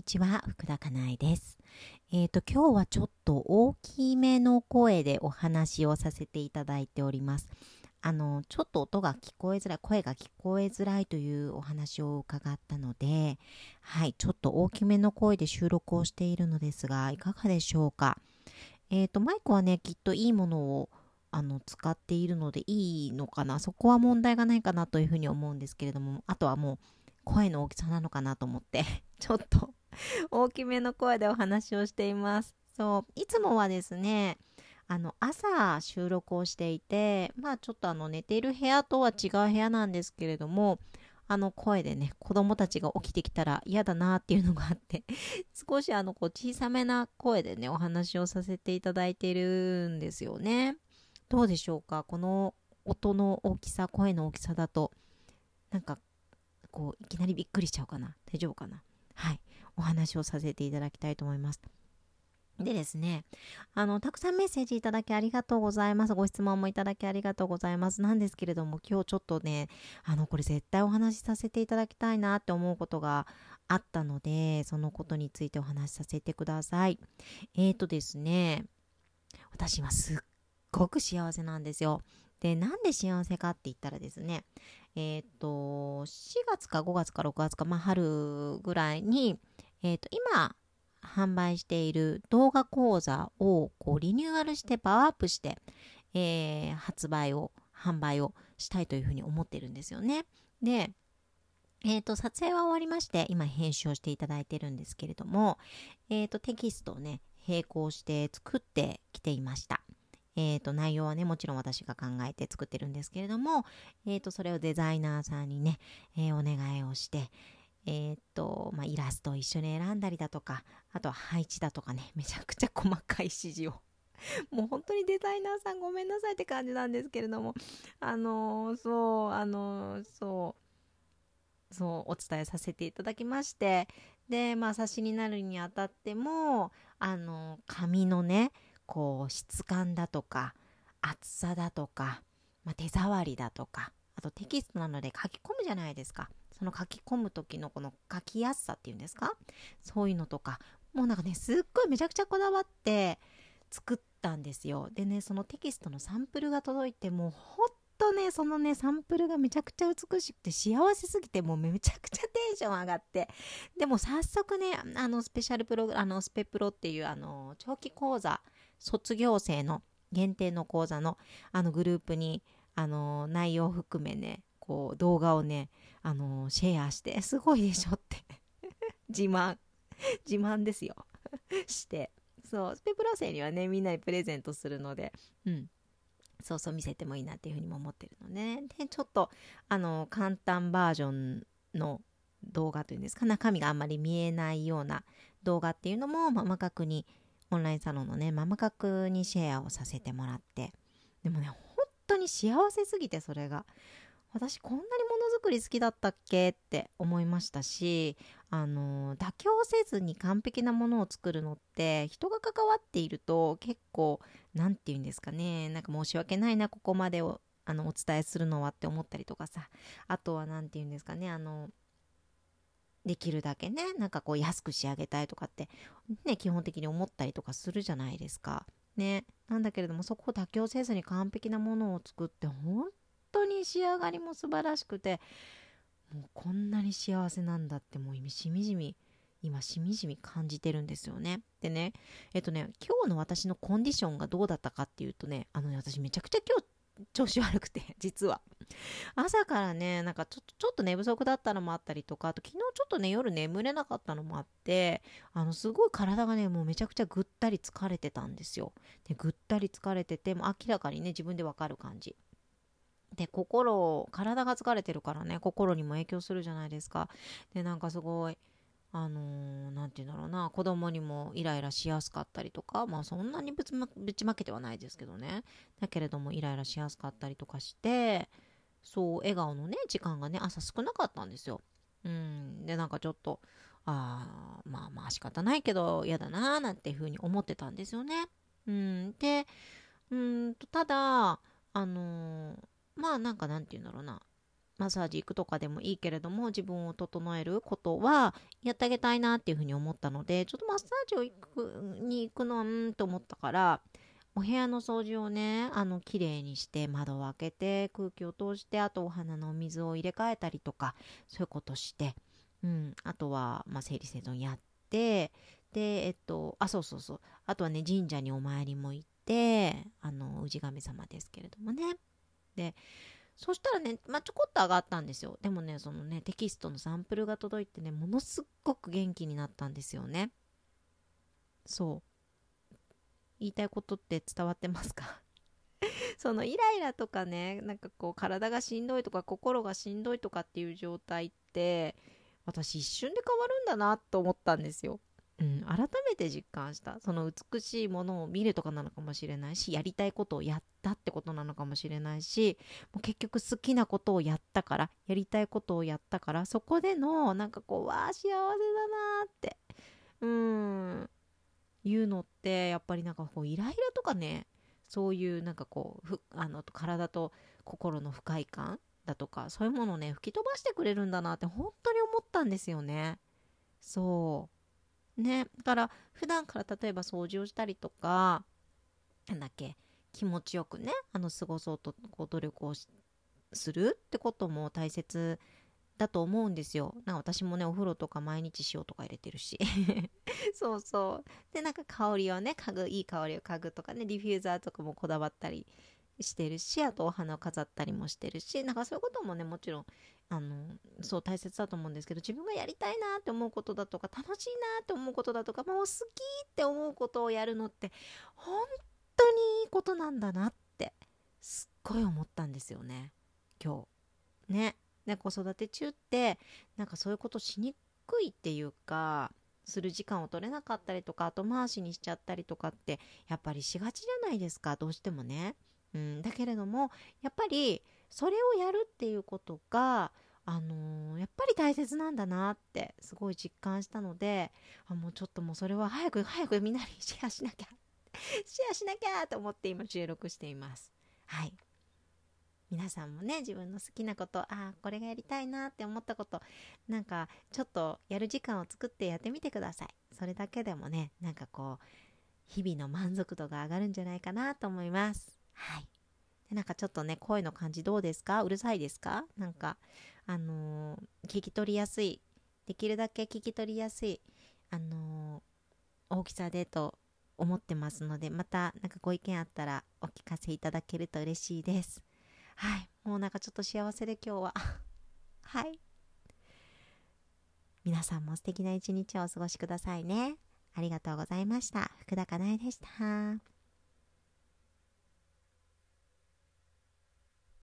にちは、福田かなえです。え、ー、と、今日はちょっと大きめの声でお話をさせていただいております。あの、ちょっと音が聞こえづらい、声が聞こえづらいというお話を伺ったので、はい、ちょっと大きめの声で収録をしているのですが、いかがでしょうか？え、ー、と、マイクはね、きっといいものをあの使っているのでいいのかな？そこは問題がないかなというふうに思うんですけれどもあとはもう声の大きさなのかなと思って ちょっと 大きめの声でお話をしています。そういつもはですねあの朝収録をしていてまあちょっとあの寝ている部屋とは違う部屋なんですけれどもあの声でね子供たちが起きてきたら嫌だなっていうのがあって 少しあのこう小さめな声でねお話をさせていただいているんですよね。どうでしょうか？この音の大きさ声の大きさだと。なんかこういきなりびっくりしちゃうかな？大丈夫かな？はい。お話をさせていただきたいと思いますでですね、あの、たくさんメッセージいただきありがとうございます。ご質問もいただきありがとうございます。なんですけれども、今日ちょっとね、あの、これ絶対お話しさせていただきたいなって思うことがあったので、そのことについてお話しさせてください。えーとですね、私今すっごく幸せなんですよ。で、なんで幸せかって言ったらですね、えっ、ー、と、4月か5月か6月か、まあ、春ぐらいに、えっ、ー、と、今、販売している動画講座をこうリニューアルしてパワーアップして、えー、発売を、販売をしたいというふうに思ってるんですよね。で、えっ、ー、と、撮影は終わりまして、今編集をしていただいているんですけれども、えっ、ー、と、テキストをね、並行して作ってきていました。えーと、内容はねもちろん私が考えて作ってるんですけれども、えーと、それをデザイナーさんにね、えー、お願いをして、えーとまあ、イラストを一緒に選んだりだとかあとは配置だとかねめちゃくちゃ細かい指示を。もう本当にデザイナーさんごめんなさいって感じなんですけれどもあの、そうあの、そうそうお伝えさせていただきましてでまあ冊子になるにあたってもあの紙のねこう質感だとか厚さだとか、まあ、手触りだとかあとテキストなので書き込むじゃないですか。その書き込む時のこの書きやすさっていうんですか？そういうのとか。もうなんかねすっごいめちゃくちゃこだわって作ったんですよ。でねそのテキストのサンプルが届いてもうほんとねそのねサンプルがめちゃくちゃ美しくて幸せすぎてもうめちゃくちゃテンション上がって。でも早速ねあのスペシャルプロあのスペプロっていうあの長期講座卒業生の限定の講座のあのグループにあの内容含めねこう動画をねあのシェアしてすごいでしょって。自慢。自慢ですよ。して。そう。スペプロ生にはねみんなにプレゼントするので。うん。そうそう見せてもいいなっていうふうにも思ってるの、ね、でちょっとあの簡単バージョンの動画というんですか中身があんまり見えないような動画っていうのも細かくにオンラインサロンのねママ角にシェアをさせてもらって。でもね本当に幸せすぎてそれが。私こんなにものづくり好きだったっけ？って思いましたしあの妥協せずに完璧なものを作るのって人が関わっていると結構何て言うんですかね。なんか申し訳ないなここまでをあのお伝えするのはって思ったりとかさ。あとは何て言うんですかねあのできるだけねなんかこう安く仕上げたいとかってね基本的に思ったりとかするじゃないですか。ね、なんだけれどもそこを妥協せずに完璧なものを作って本当に仕上がりも素晴らしくてもうこんなに幸せなんだってもうしみじみ今しみじみ感じてるんですよね。でねえっとね今日の私のコンディションがどうだったかっていうとねあの私めちゃくちゃ今日調子悪くて 実は。朝からねなんかちょっとちょっと寝不足だったのもあったりとかあと昨日ちょっとね夜眠れなかったのもあってあのすごい体がねもうめちゃくちゃぐったり疲れてたんですよ。でぐったり疲れてても明らかにね自分でわかる感じ。で心体が疲れてるからね心にも影響するじゃないですか。でなんかすごいあのー、て言うんだろうな子供にもイライラしやすかったりとかまあそんなにぶち,、ま、けてはないですけどね。だけれどもイライラしやすかったりとかしてそう笑顔のね時間がね朝少なかったんですよ。うん。でなんかちょっとああまあまあ仕方ないけど嫌だなーなんていうふうに思ってたんですよね。うん。でうんとただあのー、まあなんかなんて言うんだろうな。マッサージ行くとかでもいいけれども自分を整えることはやってあげたいなっていうふうに思ったのでちょっとマッサージを行くに行くのはうんと思ったからお部屋の掃除をねあの綺麗にして窓を開けて空気を通してあとお花のお水を入れ替えたりとかそういうことして、うん、あとは、まあ、整理整頓やってでえっとあそうそうそう。あとはね神社にお参りも行ってあの氏神様ですけれどもね。でそしたらね、まあ、ちょこっと上がったんですよ。でもね、そのね、テキストのサンプルが届いてね、ものすっごく元気になったんですよね。そう。言いたいことって伝わってますか？そのイライラとかね、なんかこう体がしんどいとか心がしんどいとかっていう状態って、私一瞬で変わるんだなと思ったんですよ。うん、改めて実感した。その美しいものを見るとかなのかもしれないしやりたいことをやったってことなのかもしれないしもう結局好きなことをやったからやりたいことをやったからそこでのなんかこうわあ幸せだなってうんいうのってやっぱりなんかこうイライラとかねそういうなんかこうふあの体と心の不快感だとかそういうものをね吹き飛ばしてくれるんだなって本当に思ったんですよね。そう。ねだから普段から例えば掃除をしたりとかなんだっけ気持ちよくねあの過ごそうとこう努力をするってことも大切だと思うんですよ。なんか私もね、お風呂とか毎日塩とか入れてるし。そうそう。で、なんか香りをね、嗅ぐ、いい香りを嗅ぐとかね、ディフューザーとかもこだわったりしてるし、あとお花を飾ったりもしてるし、なんかそういうこともね、もちろんあのそう大切だと思うんですけど自分がやりたいなって思うことだとか楽しいなって思うことだとかもう好きって思うことをやるのって本当にいいことなんだなってすっごい思ったんですよね。今日。ね。子育て中ってなんかそういうことしにくいっていうかする時間を取れなかったりとか後回しにしちゃったりとかってやっぱりしがちじゃないですか。どうしてもね。うん、だけれどもやっぱりそれをやるっていうことがあのー、やっぱり大切なんだなってすごい実感したのであもうちょっともうそれは早く早くみんなにシェアしなきゃ シェアしなきゃと思って今収録しています。はい。皆さんもね自分の好きなことああこれがやりたいなって思ったことなんかちょっとやる時間を作ってやってみてください。それだけでもねなんかこう日々の満足度が上がるんじゃないかなと思います。はい。でなんかちょっとね、声の感じどうですか？うるさいですか？なんか、あのー、聞き取りやすい。できるだけ聞き取りやすい、あのー、大きさでと思ってますので、またなんかご意見あったらお聞かせいただけると嬉しいです。はい。もうなんかちょっと幸せで今日は。はい。皆さんも素敵な一日をお過ごしくださいね。ありがとうございました。福田かなえでした。